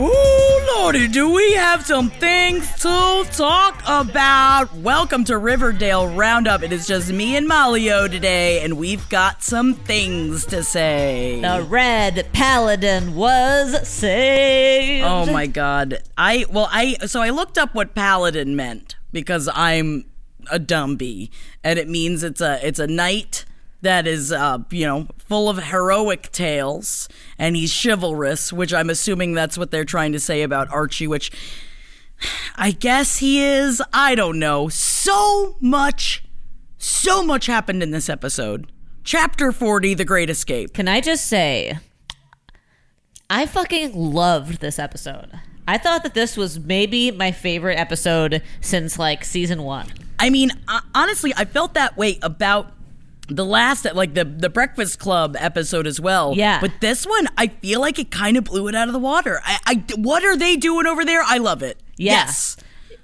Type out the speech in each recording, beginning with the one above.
Ooh, Lordy, do we have some things to talk about? Welcome to Riverdale Roundup. It is just me and Malio today, and we've got some things to say. The Red Paladin was saved. Oh my god. I well I so I looked up what paladin meant because I'm a dumb bee and it means it's a it's a knight that is uh you know full of heroic tales and he's chivalrous which I'm assuming that's what they're trying to say about Archie which I guess he is I don't know so much so much happened in this episode chapter 40 the great escape Can I just say, I fucking loved this episode. I thought that this was maybe my favorite episode since like season one. I mean, honestly, I felt that way about the last, like the the Breakfast Club episode as well. Yeah. But this one, I feel like it kind of blew it out of the water. I, I what are they doing over there? I love it. Yeah. Yes.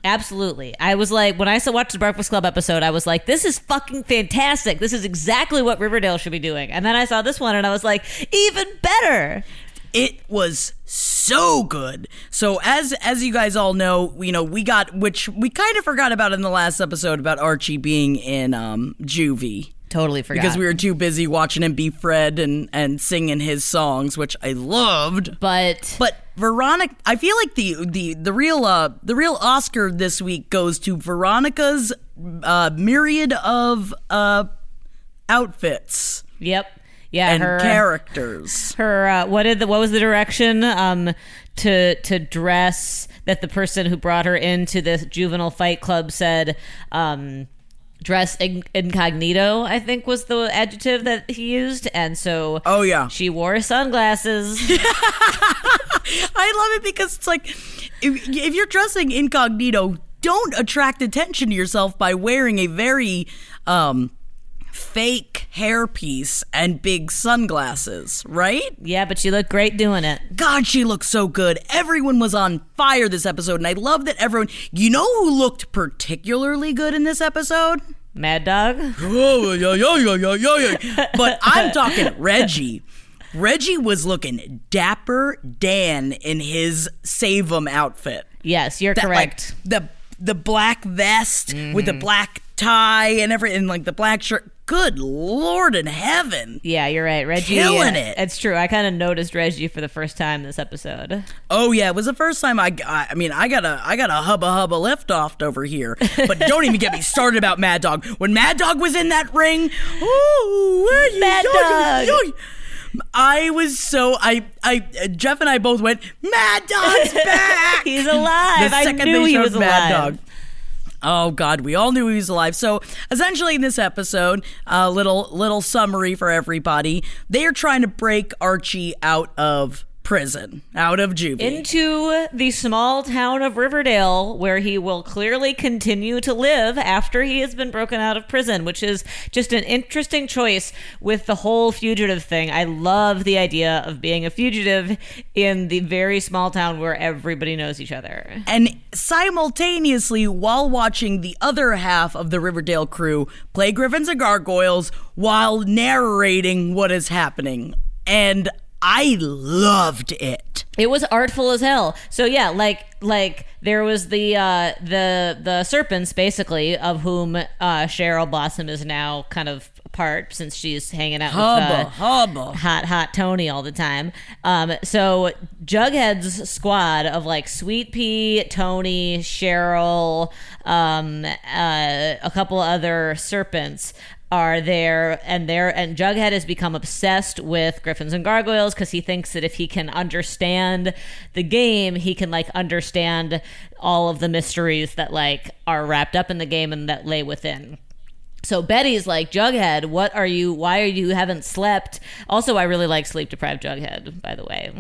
Absolutely. I was like, when I saw watched the Breakfast Club episode, I was like, this is fucking fantastic. This is exactly what Riverdale should be doing. And then I saw this one and I was like, even better. It was so good. So as as you guys all know, you know, we got which we kind of forgot about in the last episode about Archie being in um Juvie. Totally forgot. Because we were too busy watching him be Fred and, and singing his songs, which I loved. But But Veronica, I feel like the the the real uh the real Oscar this week goes to Veronica's uh, myriad of uh outfits yep. Yeah, and her characters. her uh, what did the what was the direction um to to dress that the person who brought her into this juvenile fight club said um dress in- incognito i think was the adjective that he used. And so Oh yeah, she wore sunglasses. I love it because it's like if, if you're dressing incognito, don't attract attention to yourself by wearing a very um fake hairpiece and big sunglasses, right? yeah but she looked great doing it God, she looked so good. Everyone was on fire this episode, and I love that everyone. You know who looked particularly good in this episode? mad dog Oh, yeah, yeah, yeah, yeah, yeah, yeah. But I'm talking Reggie. Reggie was looking dapper Dan in his Save 'em outfit. yes you're That, correct Like, the the black vest with the mm-hmm. black tie and everything, like the black shirt. Good Lord in heaven. yeah you're right reggie Killing uh, it. it's true i kind of noticed reggie for the first time this episode Oh yeah, it was the first time I, I. I mean, I got a, I got a hubba hubba lift off over here. But don't even get me started about Mad Dog. When Mad Dog was in that ring, ooh, where you- Mad yo, Dog. yo. I was so I, I, Jeff and I both went. Mad Dog's back. he's alive The i second knew they he showed was Mad alive Dog. Oh God, we all knew he was alive. So essentially, in this episode, a little little summary for everybody: they are trying to break Archie out of prison, out of juvie. into the small town of Riverdale, where he will clearly continue to live after he has been broken out of prison, which is just an interesting choice with the whole fugitive thing. I love the idea of being a fugitive in the very small town where everybody knows each other. and simultaneously while watching the other half of the Riverdale crew play Gryphons and Gargoyles while narrating what is happening. And I loved it. It was artful as hell. So yeah, like like there was the uh the the serpents basically of whom uh Cheryl Blossom is now kind of part since she's hanging out with uh, hubba. hot hot Toni all the time. Um so Jughead's squad of like Sweet Pea, Toni, Cheryl, um uh a couple other serpents are there and there and Jughead has become obsessed with Gryphons and Gargoyles because he thinks that if he can understand the game, he can like understand all of the mysteries that like are wrapped up in the game and that lay within. So Betty's like, Jughead, what are you? Why are you haven't slept? Also, I really like sleep deprived Jughead, by the way.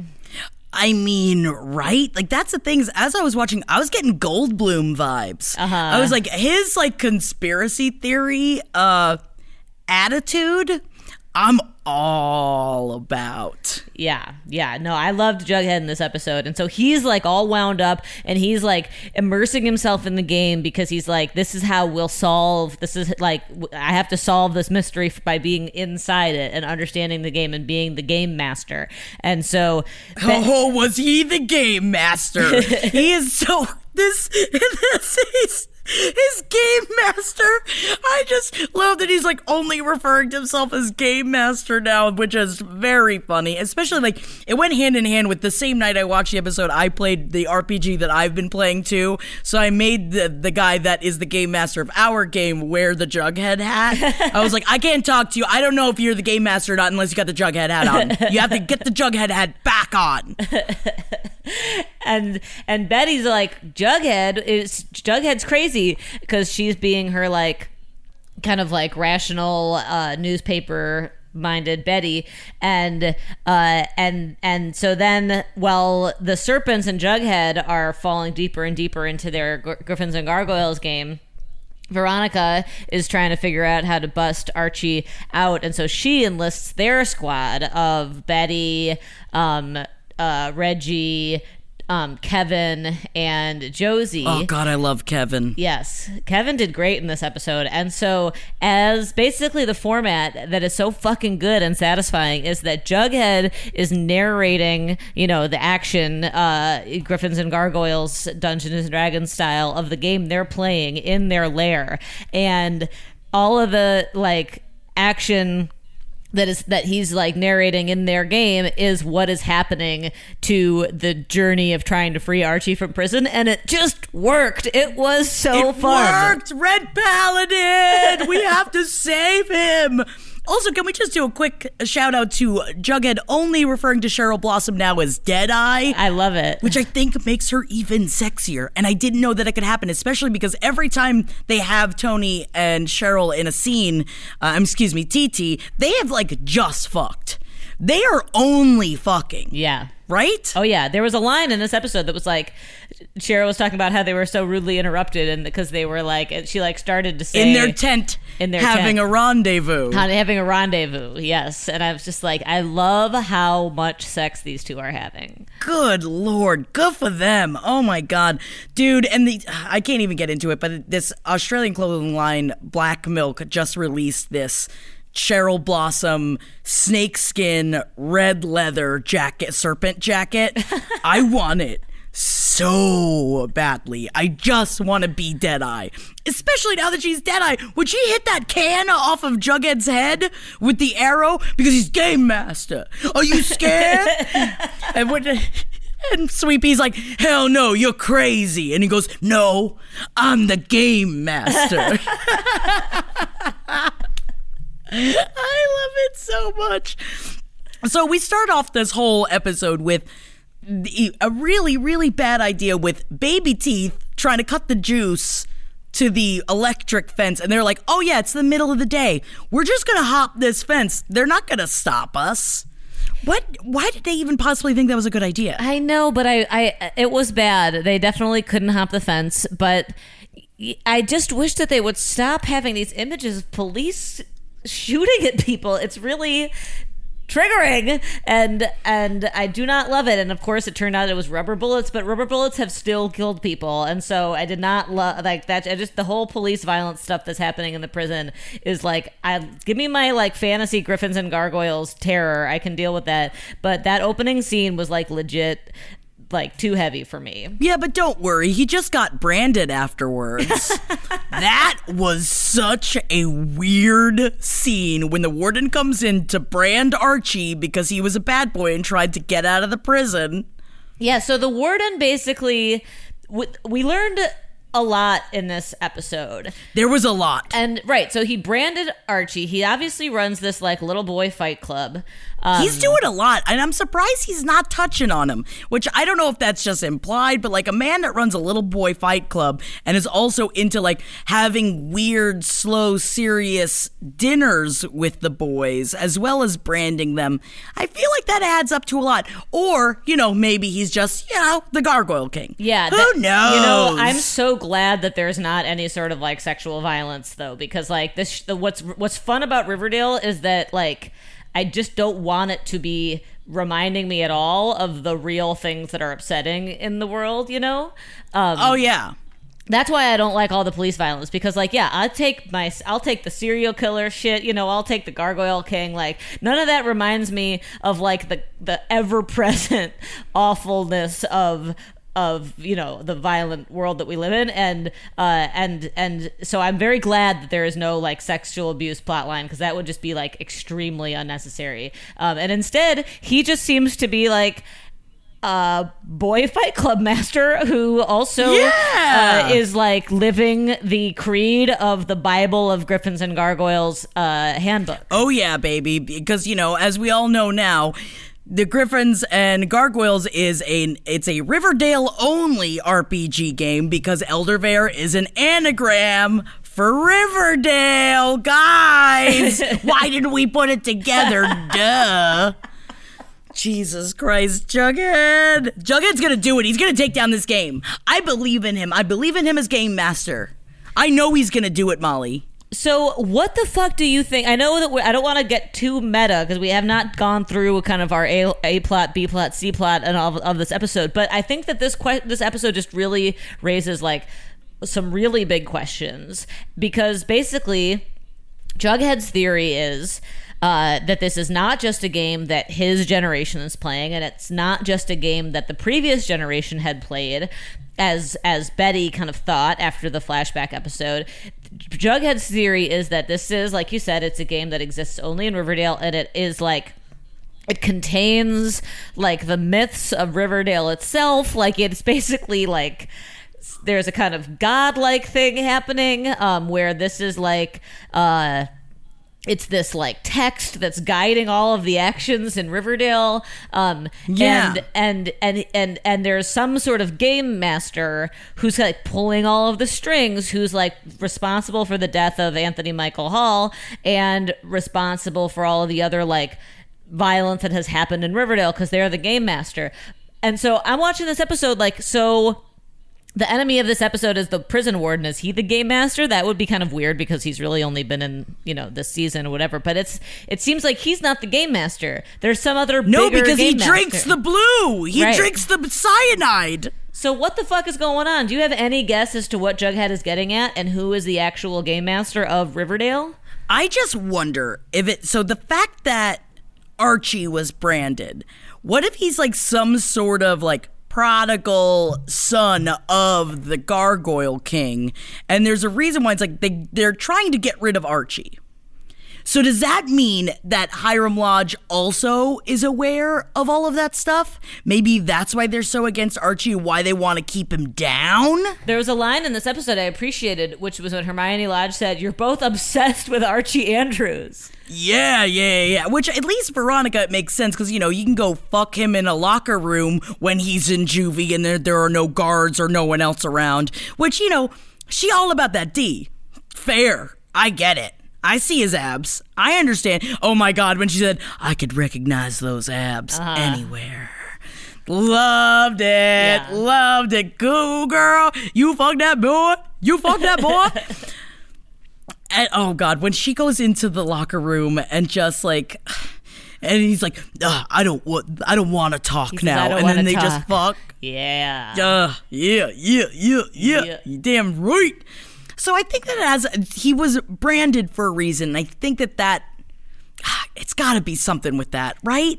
I mean, right? Like that's the things. As I was watching, I was getting Goldblum vibes. Uh-huh. I was like, his like conspiracy theory uh attitude. I'm all about. Yeah, yeah. No, I loved Jughead in this episode. And so he's like all wound up and he's like immersing himself in the game because he's like, this is how we'll solve this is like, I have to solve this mystery by being inside it and understanding the game and being the game master. And so, Oh, was he the game master? he is so this this is his game master. I just love that he's like only referring to himself as game master now, which is very funny. Especially like it went hand in hand with the same night I watched the episode. I played the RPG that I've been playing too, so I made the the guy that is the game master of our game wear the Jughead hat. I was like, I can't talk to you. I don't know if you're the game master or not unless you got the Jughead hat on. You have to get the Jughead hat back on. and and Betty's like Jughead is Jughead's crazy because she's being her like kind of like rational uh, newspaper minded Betty. And uh and and so then while the serpents and Jughead are falling deeper and deeper into their Gr- Gryphons and Gargoyles game Veronica is trying to figure out how to bust Archie out, and so she enlists their squad of Betty, um, uh, Reggie, um, Kevin, and Josie. Oh God, I love Kevin. Yes, Kevin did great in this episode. And so, as basically the format that is so fucking good and satisfying is that Jughead is narrating, you know, the action, uh, Gryphons and Gargoyles, Dungeons and Dragons style of the game they're playing in their lair. And all of the, like, action that is that he's like narrating in their game is what is happening to the journey of trying to free Archie from prison and it just worked. It was so it fun. worked, Red Paladin. we have to save him. Also, can we just do a quick shout out to Jughead only referring to Cheryl Blossom now as Deadeye? I love it. which I think makes her even sexier. And I didn't know that it could happen, especially because every time they have Toni and Cheryl in a scene, uh, excuse me, TT, they have like just fucked. They are only fucking. yeah. Right? Oh yeah, there was a line in this episode that was like Cheryl was talking about how they were so rudely interrupted and because they were like she like started to say in their tent, in their having tent. a rendezvous. having a rendezvous. Yes, and I was just like I love how much sex these two are having. Good lord, good for them. Oh my god, dude! And the I can't even get into it, but this Australian clothing line, Black Milk, just released this Cheryl Blossom snakeskin red leather jacket, serpent jacket. I want it so badly. I just want to be Deadeye. Especially now that she's Deadeye. Would she hit that can off of Jughead's head with the arrow? Because he's Game Master. Are you scared? and what and Sweet Pea's like, hell no, you're crazy. And he goes, no, I'm the game master. I love it so much. So we start off this whole episode with a really, really bad idea with baby teeth trying to cut the juice to the electric fence. And they're like, oh, yeah, it's the middle of the day. We're just going to hop this fence. They're not going to stop us. What? Why did they even possibly think that was a good idea? I know, but I, I it was bad. They definitely couldn't hop the fence, but I just wish that they would stop having these images of police shooting at people. It's really triggering and and I do not love it. And of course it turned out it was rubber bullets but rubber bullets have still killed people. And so I did not love like that I just the whole police violence stuff that's happening in the prison is like I give me my like fantasy gryphons and gargoyles terror. I can deal with that. But that opening scene was like legit like too heavy for me. Yeah, but don't worry. He just got branded afterwards. that was such a weird scene when the warden comes in to brand Archie because he was a bad boy and tried to get out of the prison. Yeah, so the warden basically we learned a lot in this episode. There was a lot. And right, so he branded Archie. He obviously runs this like little boy fight club. Um, he's doing a lot, and I'm surprised he's not touching on him. Which I don't know if that's just implied, but like a man that runs a little boy fight club and is also into like having weird, slow, serious dinners with the boys as well as branding them. I feel like that adds up to a lot. Or you know, maybe he's just you know the Gargoyle King. Yeah, who that, knows? You know, I'm so glad that there's not any sort of like sexual violence though, because like this, the, what's what's fun about Riverdale is that like I just don't want it to be reminding me at all of the real things that are upsetting in the world, you know? Um, oh, yeah. That's why I don't like all the police violence because, like, yeah, I'll take my, I'll take the serial killer shit, you know, I'll take the Gargoyle King. Like, none of that reminds me of like the the ever present awfulness of of you know the violent world that we live in. And uh and and so i'm very glad that there is no like sexual abuse plotline because that would just be like extremely unnecessary. Um and instead he just seems to be like a boy fight club master who also yeah. uh, is like living the creed of the bible of gryphons and gargoyles uh handbook. Oh yeah baby because you know as we all know now the Gryphons and Gargoyles is a it's a Riverdale only RPG game because Eldervale is an anagram for Riverdale, guys. Why didn't we put it together? Duh. Jesus Christ, Jughead. Jughead's gonna do it. He's gonna take down this game. I believe in him. I believe in him as game master. I know he's gonna do it, Molly. So, what the fuck do you think? I know that I don't want to get too meta because we have not gone through kind of our A, A plot, B plot, C plot, and all of, of this episode. But I think that this que- this episode just really raises like some really big questions because basically, Jughead's theory is. Uh, that this is not just a game that his generation is playing, and it's not just a game that the previous generation had played, as as Betty kind of thought after the flashback episode. Jughead's theory is that this is, like you said, it's a game that exists only in Riverdale, and it is like it contains like the myths of Riverdale itself. Like it's basically like there's a kind of godlike thing happening um, where this is like uh, it's this like text that's guiding all of the actions in Riverdale. Um, yeah. and, and and and and there's some sort of game master who's like pulling all of the strings, who's like responsible for the death of Anthony Michael Hall and responsible for all of the other like violence that has happened in Riverdale because they're the game master. And so I'm watching this episode like so the enemy of this episode is the prison warden. Is he the game master? That would be kind of weird because he's really only been in you know this season or whatever. But it's it seems like he's not the game master. There's some other no because he master. drinks the blue. He right. drinks the cyanide. So what the fuck is going on? Do you have any guess as to what Jughead is getting at and who is the actual game master of Riverdale? I just wonder if it. So the fact that Archie was branded. What if he's like some sort of like prodigal son of the Gargoyle King. And there's a reason why it's like they, they're trying to get rid of Archie. So does that mean that Hiram Lodge also is aware of all of that stuff? Maybe that's why they're so against Archie, why they want to keep him down? There was a line in this episode I appreciated, which was when Hermione Lodge said, You're both obsessed with Archie Andrews. Yeah, yeah, yeah. Which at least Veronica it makes sense because you know you can go fuck him in a locker room when he's in juvie and there there are no guards or no one else around. Which you know she all about that D. Fair, I get it. I see his abs. I understand. Oh my God, when she said, I could recognize those abs uh-huh. anywhere. Loved it. Yeah. Loved it. Go, girl. You fuck that boy. You fuck that boy. and, oh God, when she goes into the locker room and just like and he's like, I don't want, I don't want to talk says, now, "I and then they just fuck. Yeah. Uh, yeah, yeah, yeah, yeah, Yeah. Damn right. So I think that has he was branded for a reason. I think that that it's got to be something with that, right?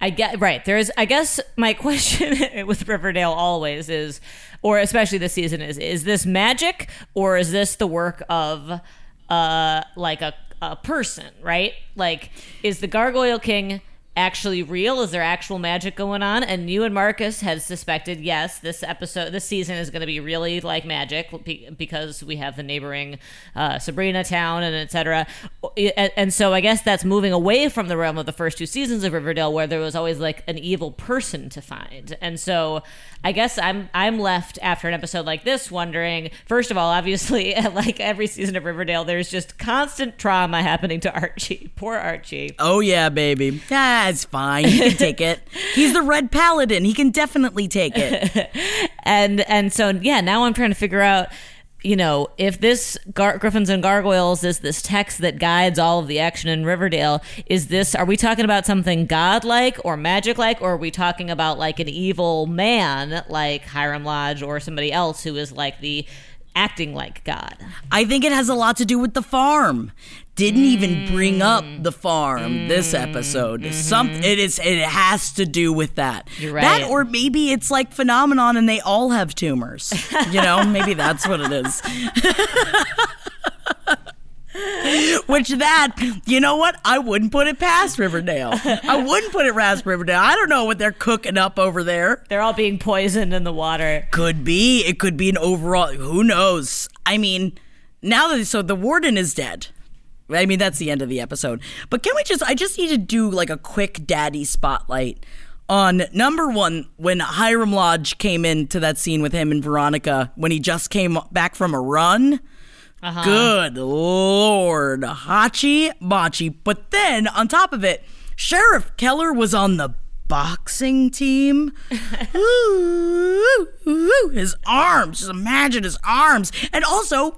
I get right. There's I guess my question with Riverdale always is or especially this season is is this magic or is this the work of uh like a a person, right? Like is the Gargoyle King actually real? Is there actual magic going on? And you and Marcus had suspected, yes, this episode, this season is going to be really like magic because we have the neighboring uh, Sabrina town and etc. And, and so I guess that's moving away from the realm of the first two seasons of Riverdale, where there was always like an evil person to find. And so I guess I'm I'm left after an episode like this wondering. First of all, obviously, like every season of Riverdale, there's just constant trauma happening to Archie. Poor Archie. Oh yeah, baby. That's fine. He can take it. He's the red paladin. He can definitely take it. and and so yeah now i'm trying to figure out you know if this Gar- gryphons and gargoyles is this text that guides all of the action in riverdale is this are we talking about something godlike or magic like or are we talking about like an evil man like hiram lodge or somebody else who is like the acting like god I think it has a lot to do with the farm. Didn't even bring up mm. the farm this episode. Mm-hmm. Some it is it has to do with that. You're That or maybe it's like phenomenon and they all have tumors. You know, maybe that's what it is. Which that, you know what? I wouldn't put it past Riverdale. I wouldn't put it past Riverdale. I don't know what they're cooking up over there. they're all being poisoned in the water Could be. It could be an overall. Who knows? I mean, now that so the warden is dead. I mean, that's the end of the episode. But can we just? I just need to do like a quick daddy spotlight on number one when Hiram Lodge came into that scene with him and Veronica when he just came back from a run. Uh-huh. Good lord, Hachi Machi. But then on top of it, Sheriff Keller was on the boxing team. Ooh, ooh, his arms, just imagine his arms. And also,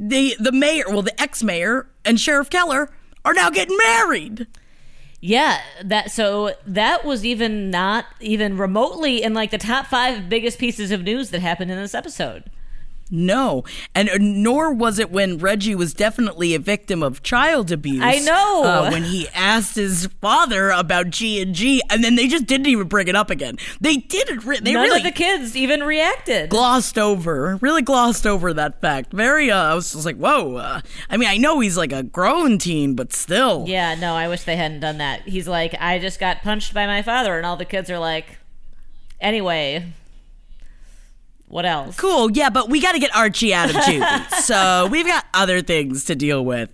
the the mayor, well, the ex-mayor and Sheriff Keller are now getting married. Yeah, that so that was even not even remotely in like the top five biggest pieces of news that happened in this episode. No, and uh, nor was it when Reggie was definitely a victim of child abuse. I know. uh, when he asked his father about G and G, and then they just didn't even bring it up again. They didn't. Re- they None really of the kids even reacted. glossed over, really glossed over that fact. Very. Uh, I was just like, whoa. Uh, I mean, I know he's like a grown teen, but still. Yeah, no, I wish they hadn't done that. He's like, I just got punched by my father, and all the kids are like, anyway, what else? Cool, yeah, but we got to get Archie out of juvie. so we've got other things to deal with.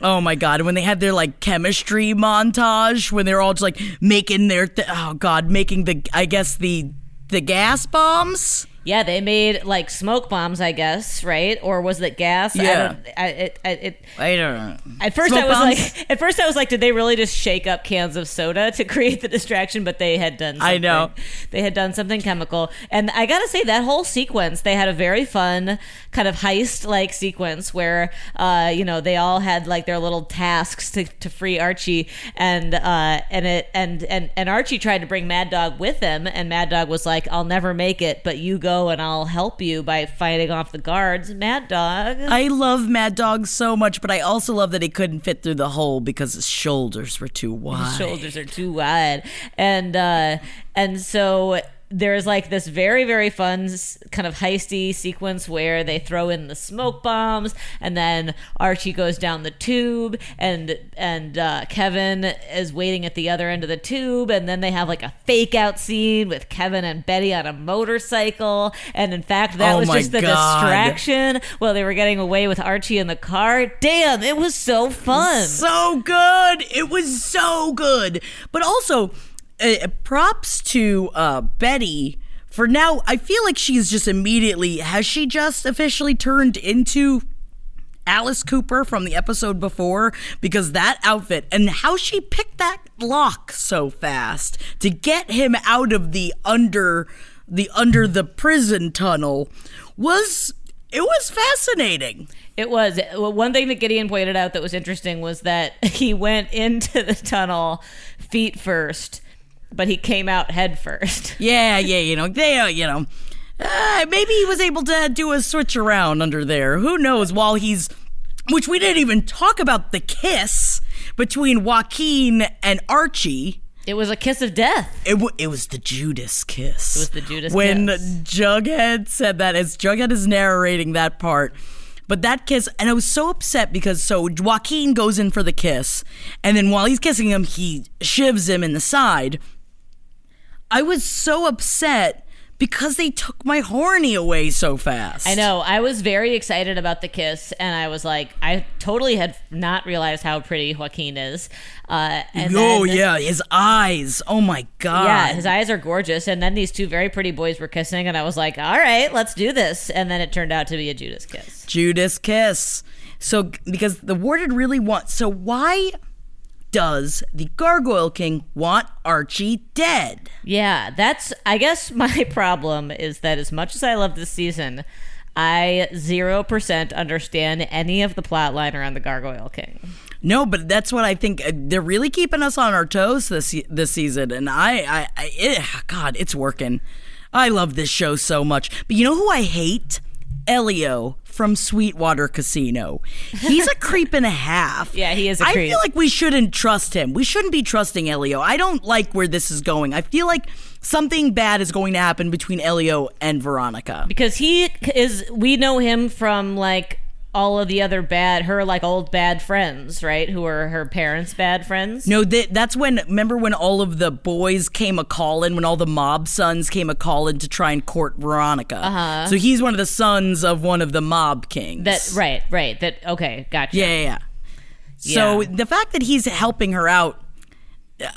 Oh my god! When they had their like chemistry montage, when they're all just like making their th- oh god, making the I guess the the gas bombs. Yeah, they made like smoke bombs, I guess, right? Or was it gas? I Yeah. don't, I, it, I, it, I don't know. At first, Smoke I was bombs? like, at first I was like, did they really just shake up cans of soda to create the distraction? But they had done. Something. I know. they had done something chemical, and I gotta say that whole sequence, they had a very fun kind of heist like sequence where, uh, you know, they all had like their little tasks to, to free Archie, and uh, and it and and and Archie tried to bring Mad Dog with him, and Mad Dog was like, I'll never make it, but you go and I'll help you by fighting off the guards. Mad Dog. I love Mad Dog so much, but I also love that he couldn't fit through the hole because his shoulders were too wide. His shoulders are too wide and uh and so there's like this very very fun kind of heisty sequence where they throw in the smoke bombs and then archie goes down the tube and and uh, kevin is waiting at the other end of the tube and then they have like a fake out scene with kevin and betty on a motorcycle and in fact that Oh was just the God. distraction while they were getting away with archie in the car damn it was so fun so good. It was so good. But also, uh, props to uh, Betty for now. I feel like she's just immediately has she just officially turned into Alice Cooper from the episode before because that outfit and how she picked that lock so fast to get him out of the under the under the prison tunnel was It was fascinating. It was well, one thing that Gideon pointed out that was interesting was that he went into the tunnel feet first, but he came out head first. Yeah, yeah, you know, they, uh, you know, uh, maybe he was able to do a switch around under there. Who knows? While he's, which we didn't even talk about the kiss between Joaquin and Archie. It was a kiss of death. It, w- it was the Judas kiss. It was the Judas kiss. when kiss. Jughead said that, as Jughead is narrating that part. But that kiss, and I was so upset because so Joaquin goes in for the kiss, and then while he's kissing him, he shivs him in the side. I was so upset because they took my horny away so fast. I know. I was very excited about the kiss, and I was like, I totally had not realized how pretty Joaquin is. Uh, and oh then- yeah, his eyes. Oh my god. Yeah, his eyes are gorgeous. And then these two very pretty boys were kissing, and I was like, all right, let's do this. And then it turned out to be a Judas kiss. Judas kiss. So because the warden really wants. So why does the Gargoyle King want Archie dead? Yeah, that's, I guess my problem is that as much as I love this season, I 0% understand any of the plot line around the Gargoyle King. No, but that's what I think. uh, They're really keeping us on our toes this this season, and I, I, I it, God, it's working. I love this show so much. But you know who I hate? Elio from Sweetwater Casino. He's a creep and a half. Yeah, he is a I creep. I feel like we shouldn't trust him. We shouldn't be trusting Elio. I don't like where this is going. I feel like something bad is going to happen between Elio and Veronica. Because he is, we know him from like all of the other bad, her like old bad friends, right? Who are her parents' bad friends. No, that, that's when. Remember when all of the boys came a calling, when all the mob sons came a calling to try and court Veronica. Uh-huh. So he's one of the sons of one of the mob kings. That, right, right. That, okay, gotcha. Yeah, yeah. yeah. So Yeah. the fact that he's helping her out,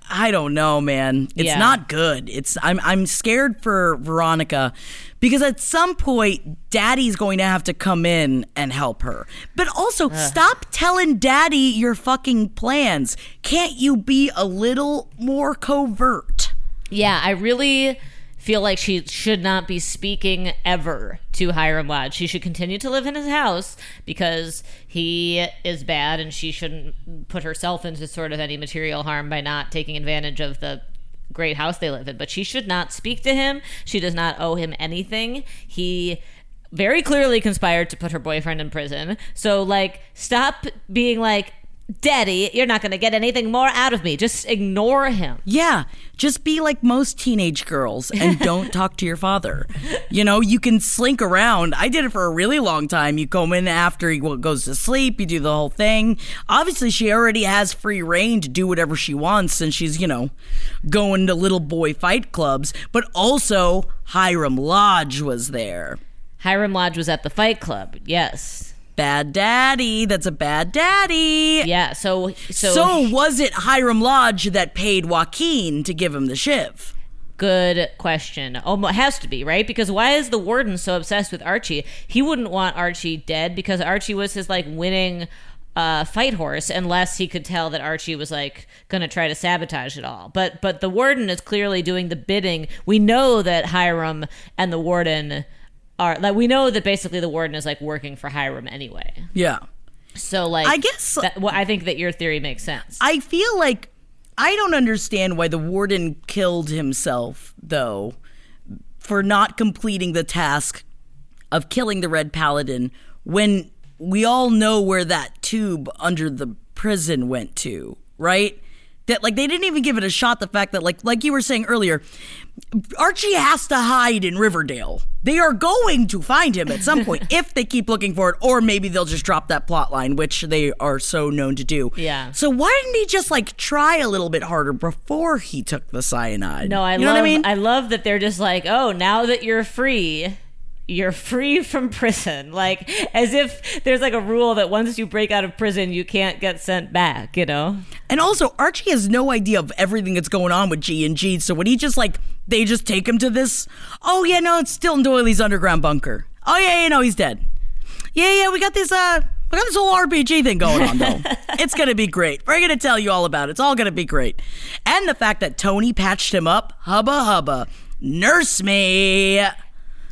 I don't know, man. It's Yeah. not good. It's I'm I'm scared for Veronica because at some point daddy's going to have to come in and help her. But also stop telling daddy your fucking plans. Can't you be a little more covert? Yeah, I really feel like she should not be speaking ever to Hiram Lodge. She should continue to live in his house because he is bad and she shouldn't put herself into sort of any material harm by not taking advantage of the great house they live in. But she should not speak to him. She does not owe him anything. He very clearly conspired to put her boyfriend in prison. So like stop being like Daddy, you're not going to get anything more out of me. Just ignore him. Yeah, just be like most teenage girls and don't talk to your father. You know, you can slink around. I did it for a really long time. You come in after he goes to sleep, you do the whole thing. Obviously, she already has free reign to do whatever she wants and she's, you know, going to little boy fight clubs. But also, Hiram Lodge was there. Hiram Lodge was at the Fight Club. Yes. Bad daddy. That's a bad daddy. Yeah. So so, So, was it Hiram Lodge that paid Joaquin to give him the shiv? good question. Oh, has to be right because why is the warden so obsessed with Archie? He wouldn't want Archie dead because Archie was his like winning uh, fight horse unless he could tell that Archie was like going to try to sabotage it all. But but the warden is clearly doing the bidding. We know that Hiram and the warden are like we know that basically the warden is like working for Hiram anyway. Yeah. So like I guess- that, well, I think that your theory makes sense. I feel like I don't understand why the warden killed himself, though, for not completing the task of killing the Red Paladin when we all know where that tube under the prison went to, right? That like they didn't even give it a shot. The fact that like like you were saying earlier, Archie has to hide in Riverdale. They are going to find him at some point if they keep looking for it, or maybe they'll just drop that plot line, which they are so known to do. Yeah. So why didn't he just like try a little bit harder before he took the cyanide? No, I you know love what I mean. I love that they're just like, "Oh, now that you're free, you're free from prison." Like as if there's like a rule that once you break out of prison, you can't get sent back, you know? and also, Archie has no idea of everything that's going on with G and G. So when he just like they just take him to this, oh yeah, no, it's still in Doiley's underground bunker. Oh yeah, yeah, no, he's dead. Yeah, yeah, we got this uh we got this whole RPG thing going on though. it's gonna be great. We're gonna tell you all about it. It's all gonna be great. And the fact that Toni patched him up, hubba hubba. Nurse me.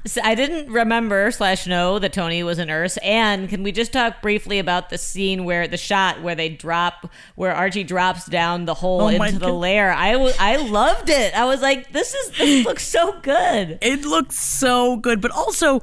So I didn't remember slash know that Toni was a nurse. And can we just talk briefly about the scene where the shot where they drop, where Archie drops down the hole Oh into the God. lair? I w- I loved it. I was like, this is this looks so good. It looks so good, but also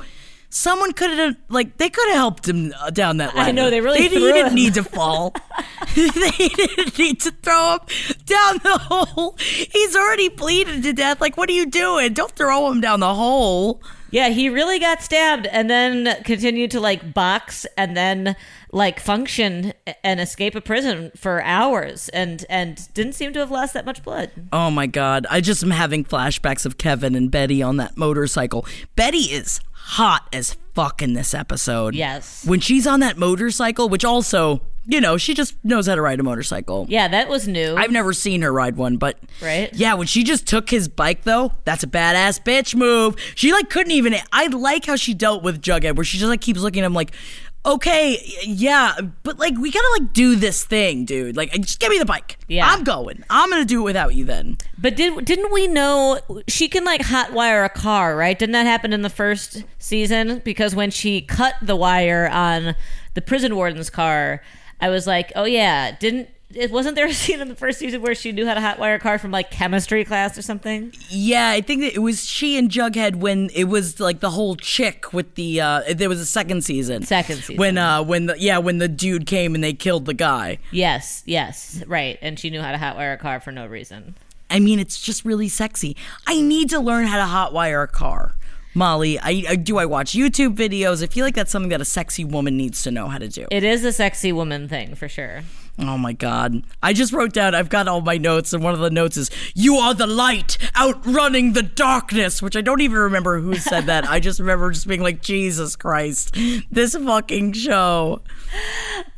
someone could have like they could have helped him uh, down that ladder. I know, they really They, he didn't him. need to fall. they didn't need to throw him down the hole. He's already bleeding to death. Like, what are you doing? Don't throw him down the hole. Yeah, he really got stabbed and then continued to like box and then like function and escape a prison for hours and and didn't seem to have lost that much blood. Oh my god! I just am having flashbacks of Kevin and Betty on that motorcycle. Betty is hot as fuck in this episode. Yes. When she's on that motorcycle, which also, you know, she just knows how to ride a motorcycle. Yeah, that was new. I've never seen her ride one, but Right. Yeah, when she just took his bike though, that's a badass bitch move. She like couldn't even. I like how she dealt with Jughead, where she just like keeps looking at him like, okay, yeah, but like we gotta like do this thing, dude. Like, just give me the bike. Yeah. I'm going. I'm gonna do it without you then. But did didn't we know she can like hotwire a car, right? Didn't that happen in the first season? Because when she cut the wire on the prison warden's car, I was like, oh yeah, didn't it wasn't there a scene in the first season where she knew how to hotwire a car from like chemistry class or something? Yeah, I think that it was she and Jughead when it was like the whole chick with the. uh There was a second season. Second season. When uh when the yeah when the dude came and they killed the guy. Yes, yes, right. And she knew how to hotwire a car for no reason. I mean, it's just really sexy. I need to learn how to hotwire a car. Molly, I, I do I watch YouTube videos. I feel like that's something that a sexy woman needs to know how to do. It is a sexy woman thing for sure. Oh my god. I just wrote down I've got all my notes and one of the notes is you are the light outrunning the darkness, which I don't even remember who said that. I just remember just being like Jesus Christ. This fucking show.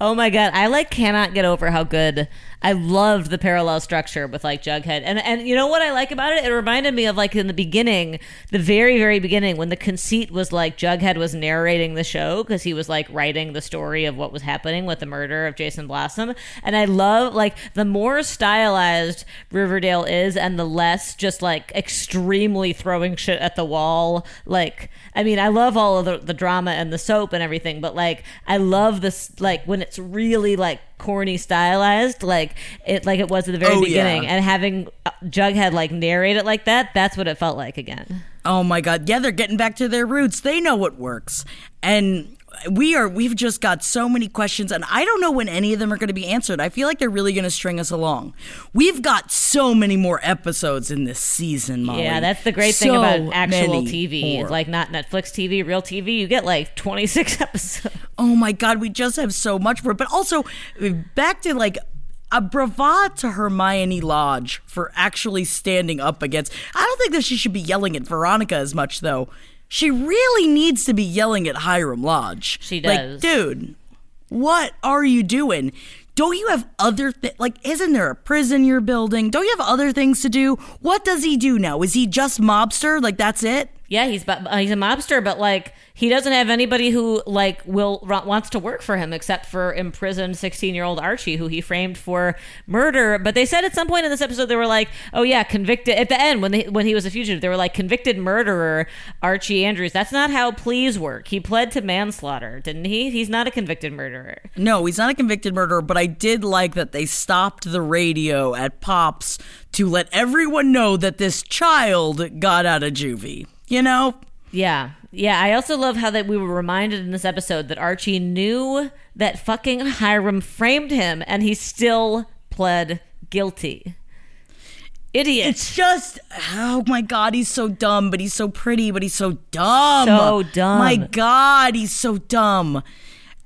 Oh my god, I like cannot get over how good I loved the parallel structure with like Jughead. And and you know what I like about it? It reminded me of like in the beginning, the very very beginning when the conceit was like Jughead was narrating the show because he was like writing the story of what was happening with the murder of Jason Blossom. And I love like the more stylized Riverdale is and the less just like extremely throwing shit at the wall. Like I mean, I love all of the, the drama and the soap and everything, but like I love this like when it's really like corny stylized like it like it was at the very Oh, beginning yeah. and having uh, Jughead like narrate it like that that's what it felt like again. Oh my god. Yeah, they're getting back to their roots. They know what works. And we are we've just got so many questions and I don't know when any of them are going to be answered. I feel like they're really going to string us along. We've got so many more episodes in this season, Molly. Yeah, that's the great thing about actual TV. more. Like not Netflix TV, real TV, you get like 26 episodes. Oh my god, we just have so much for it. But also back to like a bravado to Hermione Lodge for actually standing up against. I don't think that she should be yelling at Veronica as much though. She really needs to be yelling at Hiram Lodge. She Like, does. dude, what are you doing? Don't you have other th- like? Isn't there a prison you're building? Don't you have other things to do? What does he do now? Is he just mobster? Like that's it? Yeah, he's uh, he's a mobster, but like he doesn't have anybody who like will wants to work for him except for imprisoned 16 year old Archie, who he framed for murder. But they said at some point in this episode they were like, "Oh yeah, convicted." At the end, when they when he was a fugitive, they were like, "Convicted murderer Archie Andrews." That's not how pleas work. He pled to manslaughter, didn't he? He's not a convicted murderer. No, he's not a convicted murderer, but I did like that they stopped the radio at Pops to let everyone know that this child got out of juvie. You know? Yeah. Yeah, I also love how that we were reminded in this episode that Archie knew that fucking Hiram framed him and he still pled guilty. Idiot. It's just, oh my God, he's so dumb, but he's so pretty, but he's so dumb. So dumb. My God, he's so dumb.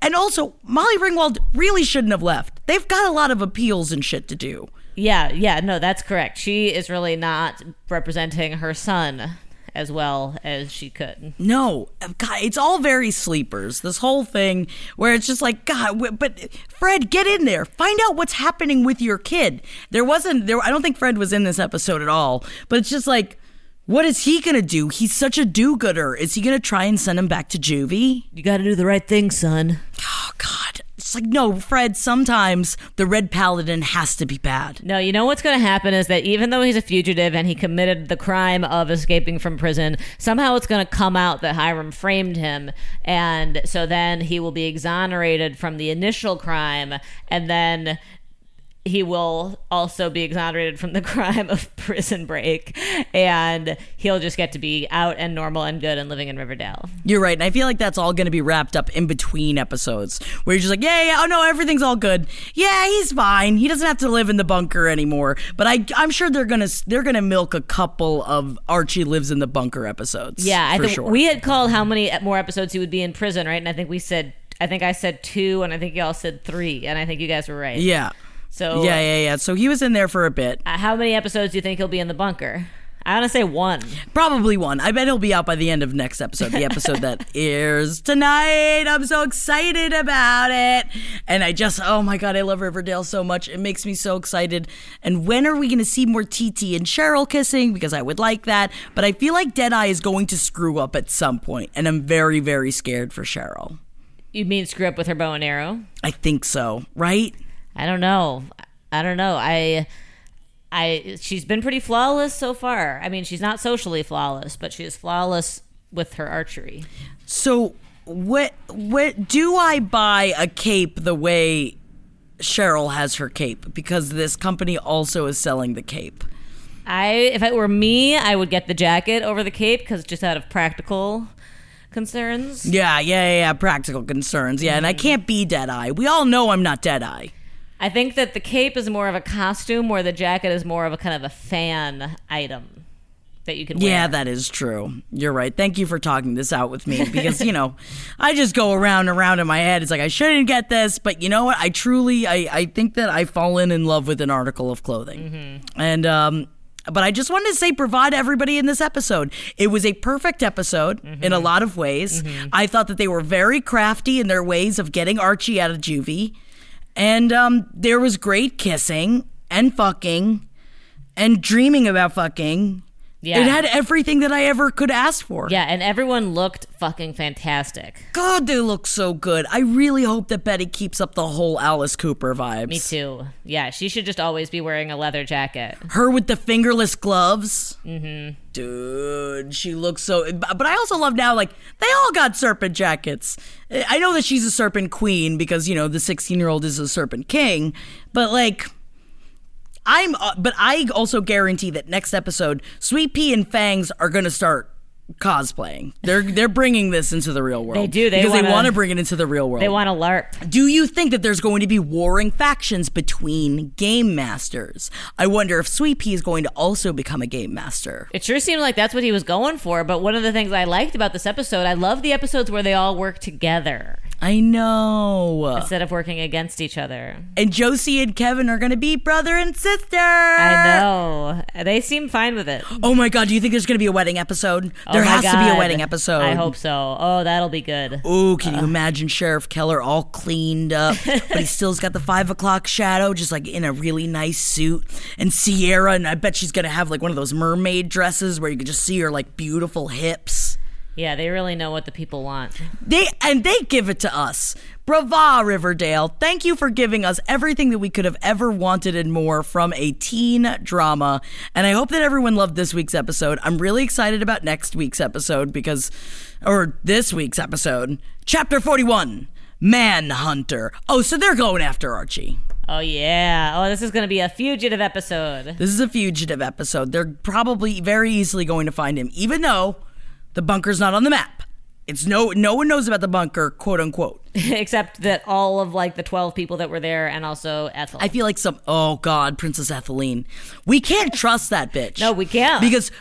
And also, Molly Ringwald really shouldn't have left. They've got a lot of appeals and shit to do. Yeah, yeah, no, that's correct. She is really not representing her son as well as she could. No, God, it's all very sleepers. This whole thing where it's just like, God, but Fred, get in there. Find out what's happening with your kid. There wasn't there. I don't think Fred was in this episode at all. But it's just like, what is he gonna do? He's such a do-gooder. Is he gonna try and send him back to juvie? You got to do the right thing, son. Oh God, It's like, no, Fred, sometimes the Red Paladin has to be bad. No, you know what's going to happen is that even though he's a fugitive and he committed the crime of escaping from prison, somehow it's going to come out that Hiram framed him. And so then he will be exonerated from the initial crime. And then he will also be exonerated from the crime of prison break and he'll just get to be out and normal and good and living in Riverdale. You're right. And I feel like that's all going to be wrapped up in between episodes where you're just like, yeah, yeah, oh no, everything's all good. Yeah, he's fine. He doesn't have to live in the bunker anymore. But I, I'm sure they're going to, they're going to milk a couple of Archie lives in the bunker episodes. Yeah, I think sure. we had called how many more episodes he would be in prison, right? And I think we said, I think I said two, and I think y'all said three, and I think you guys were right. yeah. So Yeah, yeah, yeah. So he was in there for a bit. uh, how many episodes do you think he'll be in the bunker? I want to say one. Probably one. I bet he'll be out by the end of next episode, the episode that airs tonight. I'm so excited about it. And I just, oh my God, I love Riverdale so much. It makes me so excited. And when are we going to see more TT and Cheryl kissing? Because I would like that. But I feel like Deadeye is going to screw up at some point, And I'm very, very scared for Cheryl. You mean screw up with her bow and arrow? I think so, right? I don't know. I don't know. I I she's been pretty flawless so far. I mean, she's not socially flawless, but she is flawless with her archery. So, what, what, do I buy a cape the way Cheryl has her cape? Because this company also is selling the cape. I if it were me, I would get the jacket over the cape cuz just out of practical concerns. Yeah, yeah, yeah, yeah, practical concerns. Yeah, and I mm. can't be Deadeye. We all know I'm not Deadeye. I think that the cape is more of a costume where the jacket is more of a kind of a fan item that you can wear. Yeah, that is true. You're right. Thank you for talking this out with me because, you know, I just go around and around in my head. It's like, I shouldn't get this, but you know what? I truly, I, I think that I've fallen in love with an article of clothing. Mm-hmm. And, um, but I just wanted to say, provide everybody in this episode. It was a perfect episode mm-hmm. in a lot of ways. Mm-hmm. I thought that they were very crafty in their ways of getting Archie out of juvie. And um, there was great kissing and fucking and dreaming about fucking. Yeah. It had everything that I ever could ask for. Yeah, and everyone looked fucking fantastic. God, they look so good. I really hope that Betty keeps up the whole Alice Cooper vibes. Me too. Yeah, she should just always be wearing a leather jacket. Her with the fingerless gloves. Mm-hmm. Dude, she looks so. But I also love now, like, they all got serpent jackets. I know that she's a serpent queen because, you know, the 16 year old is a serpent king. But, like. I'm, uh, but I also guarantee that next episode, Sweet Pea and Fangs are to start cosplaying. They're they're bringing this into the real world. They do. They because they wanna- want to bring it into the real world. They want to LARP. Do you think that there's going to be warring factions between game masters? I wonder if Sweet Pea is going to also become a game master. It sure seemed like that's what he was going for. But one of the things I liked about this episode, I love the episodes where they all work together I know. instead of working against each other. And Josie and Kevin are going to be brother and sister. I know. They seem fine with it. Oh my god, do you think there's going to be a wedding episode? Oh there has to be a wedding episode. I hope so. Oh, that'll be good. Ooh, can you imagine Sheriff Keller all cleaned up, but he still's got the five o'clock shadow, just like in a really nice suit. And Sierra, and I bet she's gonna have like one of those mermaid dresses where you can just see her like beautiful hips. Yeah, they really know what the people want. They and they give it to us. Brava, Riverdale. Thank you for giving us everything that we could have ever wanted and more from a teen drama. And I hope that everyone loved this week's episode. I'm really excited about next week's episode because, or this week's episode, Chapter 41 Manhunter. Oh, so they're going after Archie. Oh yeah. Oh, this is going to be a fugitive episode. This is a fugitive episode. They're probably very easily going to find him, even though the bunker's not on the map. It's no no one knows about the bunker, quote unquote. Except that all of like the 12 people that were there and also Ethel. I feel like some. Oh God, Princess Etheline. We can't trust that bitch. No, we can't. because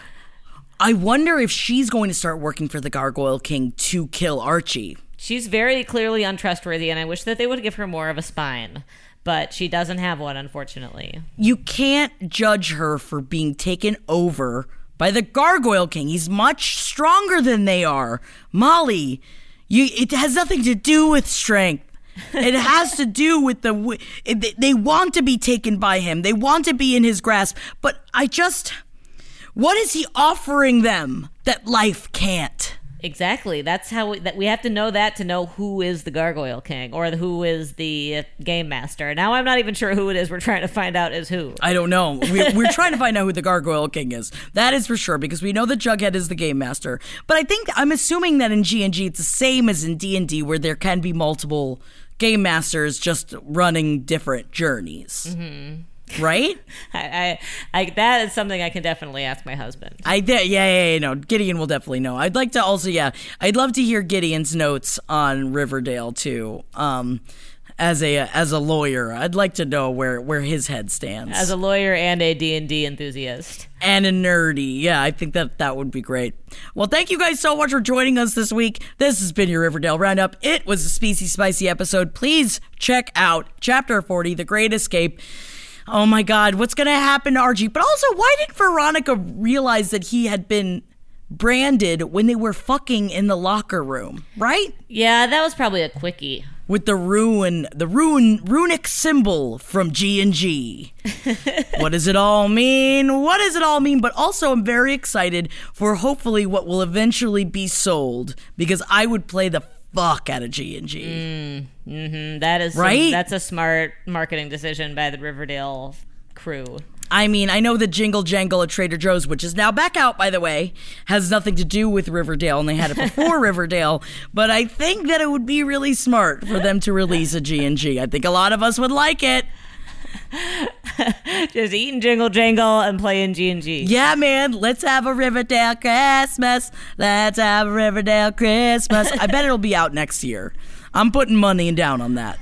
I wonder if she's going to start working for the Gargoyle King to kill Archie. She's very clearly untrustworthy and I wish that they would give her more of a spine. But she doesn't have one, unfortunately. You can't judge her for being taken over by the Gargoyle King. He's much stronger than they are. Molly, you. It has nothing to do with strength. It has to do with the. They want to be taken by him. They want to be in his grasp. But I just. What is he offering them that life can't? Exactly. That's how we, that we have to know that to know who is the Gargoyle King or who is the Game Master. Now I'm not even sure who it is. We're trying to find out is who. I don't know. We're, we're trying to find out who the Gargoyle King is. That is for sure because we know that Jughead is the game master. But I think I'm assuming that in G and G it's the same as in D and D, where there can be multiple game masters just running different journeys. Mm-hmm. Right? I, I, I that is something I can definitely ask my husband. I did. Yeah, yeah, yeah. No, Gideon will definitely know. I'd like to also, yeah, I'd love to hear Gideon's notes on Riverdale too. Um, as a as a lawyer, I'd like to know where where his head stands. As a lawyer and a D&D enthusiast. and a nerdy. Yeah, I think that that would be great. Well, thank you guys so much for joining us this week. This has been your Riverdale Roundup. It was a spicy, Spicy episode. Please check out Chapter 40, The Great Escape. Oh my God, what's going to happen to Archie? But also, why did Veronica realize that he had been branded when they were fucking in the locker room, right? Yeah, that was probably a quickie. with the ruin the ruin runic symbol from G and G. what does it all mean? What does it all mean? But also I'm very excited for hopefully what will eventually be sold because I would play the fuck out of G and G. Mm, That is Right? That's a smart marketing decision by the Riverdale crew. I mean, I know the Jingle Jangle at Trader Joe's, which is now back out, by the way, has nothing to do with Riverdale, and they had it before Riverdale. But I think that it would be really smart for them to release a G and G. I think a lot of us would like it. Just eating jingle jangle and playing G and G. Yeah, man, let's have a Riverdale Christmas. Let's have a Riverdale Christmas. I bet it'll be out next year. I'm putting money down on that.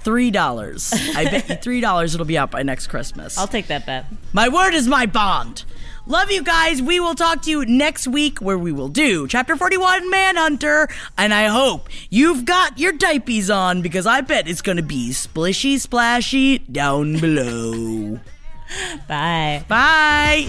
Three dollars. I bet you three dollars it'll be out by next Christmas. I'll take that bet. My word is my bond. Love you guys. We will talk to you next week where we will do chapter 41 Manhunter. And I hope you've got your diapies on because I bet it's going to be splishy splashy down below. Bye. Bye.